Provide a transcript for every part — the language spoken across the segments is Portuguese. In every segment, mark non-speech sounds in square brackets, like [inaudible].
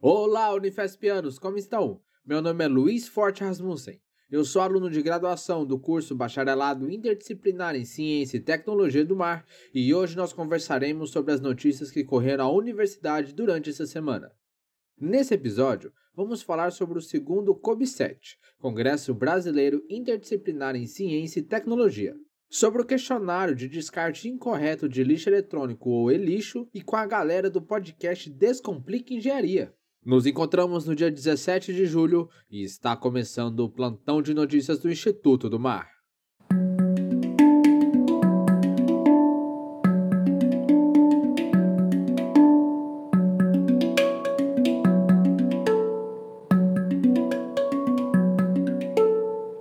Olá, Unifespianos, como estão? Meu nome é Luiz Forte Rasmussen. Eu sou aluno de graduação do curso Bacharelado Interdisciplinar em Ciência e Tecnologia do Mar e hoje nós conversaremos sobre as notícias que correram à universidade durante essa semana. Nesse episódio, vamos falar sobre o segundo COB7, Congresso Brasileiro Interdisciplinar em Ciência e Tecnologia, sobre o questionário de descarte incorreto de lixo eletrônico ou e-lixo e com a galera do podcast Descomplica Engenharia. Nos encontramos no dia 17 de julho e está começando o plantão de notícias do Instituto do Mar.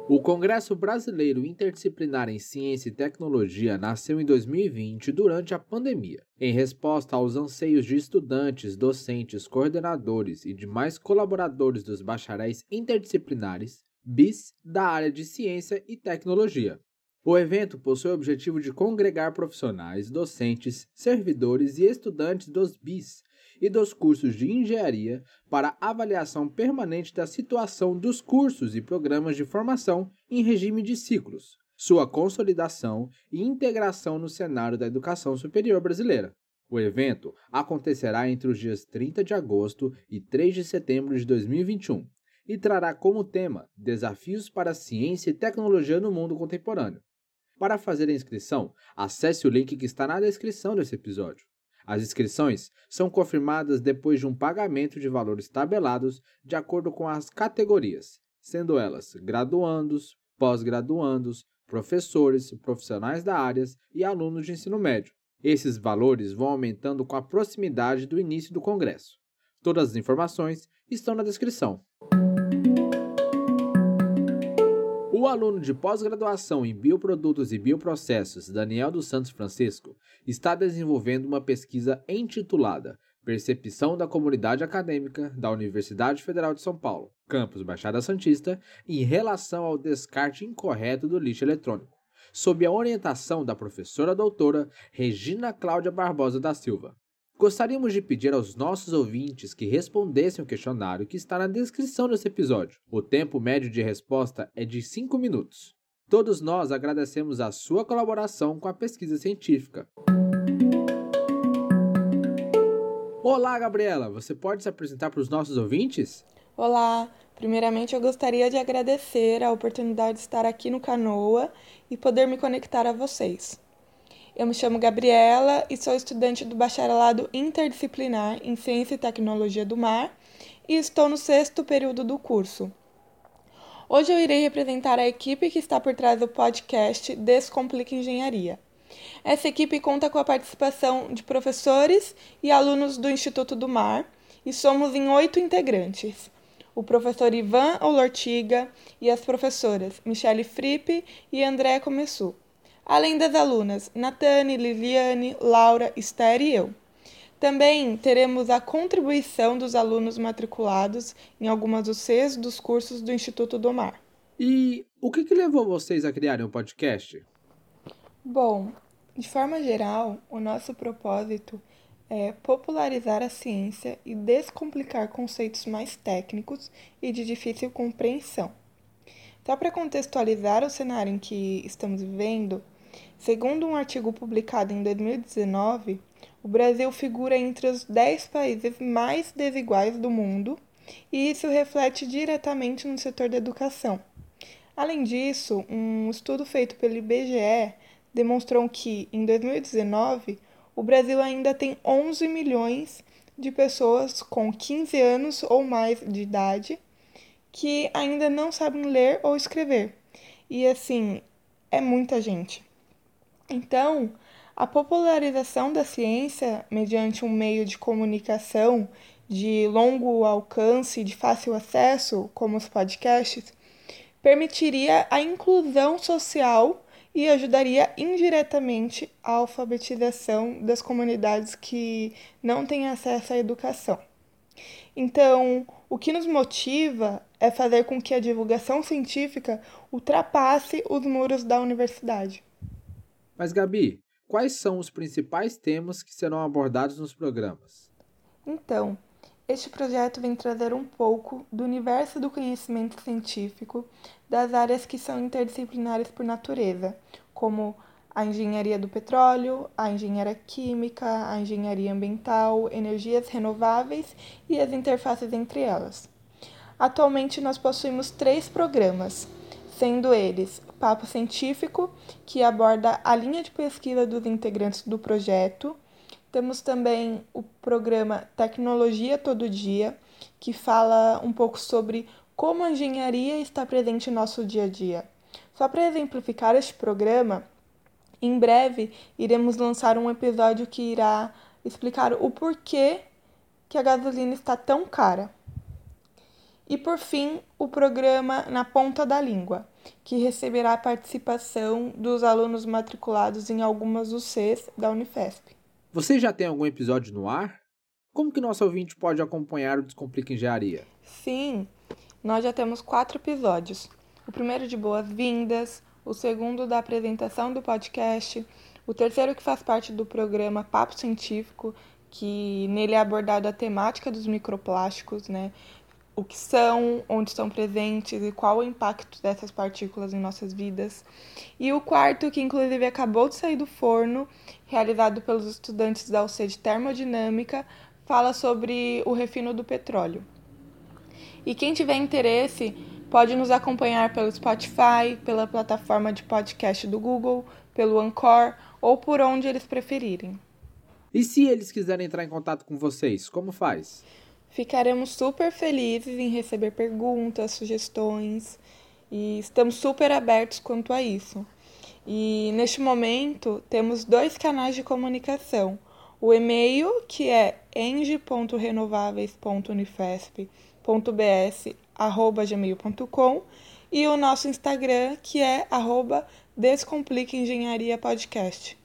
O Congresso Brasileiro Interdisciplinar em Ciência e Tecnologia nasceu em 2020 durante a pandemia, em resposta aos anseios de estudantes, docentes, coordenadores e demais colaboradores dos bacharéis interdisciplinares, BIS, da área de ciência e tecnologia. O evento possui o objetivo de congregar profissionais, docentes, servidores e estudantes dos BIS e dos cursos de engenharia para avaliação permanente da situação dos cursos e programas de formação em regime de ciclos, sua consolidação e integração no cenário da educação superior brasileira. O evento acontecerá entre os dias 30 de agosto e 3 de setembro de 2021 e trará como tema Desafios para a Ciência e Tecnologia no Mundo Contemporâneo. Para fazer a inscrição, acesse o link que está na descrição desse episódio. As inscrições são confirmadas depois de um pagamento de valores tabelados de acordo com as categorias, sendo elas graduandos, pós-graduandos, professores, profissionais da área e alunos de ensino médio. Esses valores vão aumentando com a proximidade do início do congresso. Todas as informações estão na descrição. O aluno de pós-graduação em Bioprodutos e Bioprocessos, Daniel dos Santos Francisco, está desenvolvendo uma pesquisa intitulada Percepção da Comunidade Acadêmica da Universidade Federal de São Paulo, campus Baixada Santista, em relação ao descarte incorreto do lixo eletrônico, sob a orientação da professora doutora Regina Cláudia Barbosa da Silva. Gostaríamos de pedir aos nossos ouvintes que respondessem o questionário que está na descrição desse episódio. O tempo médio de resposta é de 5 minutos. Todos nós agradecemos a sua colaboração com a pesquisa científica. Olá, Gabriela, você pode se apresentar para os nossos ouvintes? Olá, primeiramente eu gostaria de agradecer a oportunidade de estar aqui no Canoa e poder me conectar a vocês. Eu me chamo Gabriela e sou estudante do Bacharelado Interdisciplinar em Ciência e Tecnologia do Mar e estou no sexto período do curso. Hoje eu irei representar a equipe que está por trás do podcast Descomplica Engenharia. Essa equipe conta com a participação de professores e alunos do Instituto do Mar e somos em oito integrantes. O professor Ivan Olortiga e as professoras Michele Frippe e André Comessu além das alunas Natane, Liliane, Laura, Esther e eu. Também teremos a contribuição dos alunos matriculados em algumas UCs dos cursos do Instituto do Mar. E o que, que levou vocês a criarem um podcast? Bom, de forma geral, o nosso propósito é popularizar a ciência e descomplicar conceitos mais técnicos e de difícil compreensão. Só para contextualizar o cenário em que estamos vivendo, Segundo um artigo publicado em 2019, o Brasil figura entre os 10 países mais desiguais do mundo e isso reflete diretamente no setor da educação. Além disso, um estudo feito pelo IBGE demonstrou que, em 2019, o Brasil ainda tem 11 milhões de pessoas com 15 anos ou mais de idade que ainda não sabem ler ou escrever. E assim, é muita gente. Então, a popularização da ciência mediante um meio de comunicação de longo alcance e de fácil acesso, como os podcasts, permitiria a inclusão social e ajudaria indiretamente a alfabetização das comunidades que não têm acesso à educação. Então, o que nos motiva é fazer com que a divulgação científica ultrapasse os muros da universidade. Mas, Gabi, quais são os principais temas que serão abordados nos programas? Então, este projeto vem trazer um pouco do universo do conhecimento científico das áreas que são interdisciplinares por natureza, como a engenharia do petróleo, a engenharia química, a engenharia ambiental, energias renováveis e as interfaces entre elas. Atualmente nós possuímos três programas, sendo eles Papo Científico, que aborda a linha de pesquisa dos integrantes do projeto. Temos também o programa Tecnologia Todo Dia, que fala um pouco sobre como a engenharia está presente em nosso dia a dia. Só para exemplificar este programa, em breve iremos lançar um episódio que irá explicar o porquê que a gasolina está tão cara. E por fim, o programa Na Ponta da Língua, que receberá a participação dos alunos matriculados em algumas UCs da Unifesp. Você já tem algum episódio no ar? Como que nosso ouvinte pode acompanhar o Descomplica Engenharia? Sim, nós já temos quatro episódios. O primeiro de boas-vindas, o segundo da apresentação do podcast, o terceiro que faz parte do programa Papo Científico, que nele é abordado a temática dos microplásticos, né? O que são, onde estão presentes e qual o impacto dessas partículas em nossas vidas. E o quarto, que inclusive acabou de sair do forno, realizado pelos estudantes da UC de Termodinâmica, fala sobre o refino do petróleo. E quem tiver interesse Pode nos acompanhar pelo Spotify, pela plataforma de podcast do Google, pelo Anchor ou por onde eles preferirem. E se eles quiserem entrar em contato com vocês, como faz? Ficaremos super felizes em receber perguntas, sugestões e estamos super abertos quanto a isso. E neste momento temos dois canais de comunicação. O e-mail, que é eng.renováveis.unifesp.bs gmail.com e o nosso Instagram, que é Descomplica Engenharia Podcast.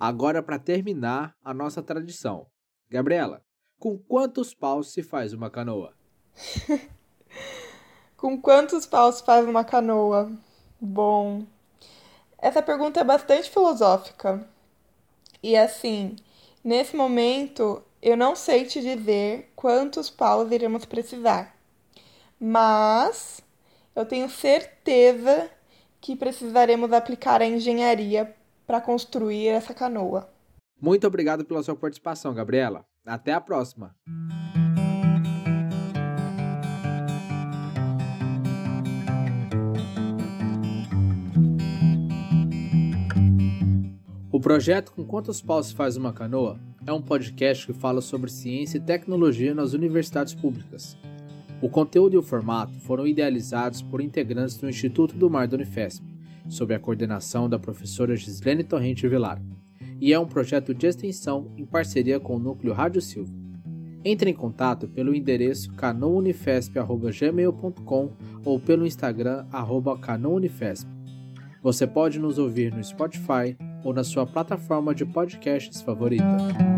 Agora, para terminar a nossa tradição. Gabriela, com quantos paus se faz uma canoa? [laughs] com quantos paus se faz uma canoa? Bom, essa pergunta é bastante filosófica. E assim, nesse momento, eu não sei te dizer quantos paus iremos precisar mas eu tenho certeza que precisaremos aplicar a engenharia para construir essa canoa. Muito obrigado pela sua participação, Gabriela. Até a próxima. O projeto Com Quantos Paus se faz uma canoa é um podcast que fala sobre ciência e tecnologia nas universidades públicas. O conteúdo e o formato foram idealizados por integrantes do Instituto do Mar da Unifesp, sob a coordenação da professora Gislene Torrente Vilar, e é um projeto de extensão em parceria com o Núcleo Rádio Silva. Entre em contato pelo endereço canounifesp.gmail.com ou pelo Instagram arroba canounifesp. Você pode nos ouvir no Spotify ou na sua plataforma de podcasts favorita.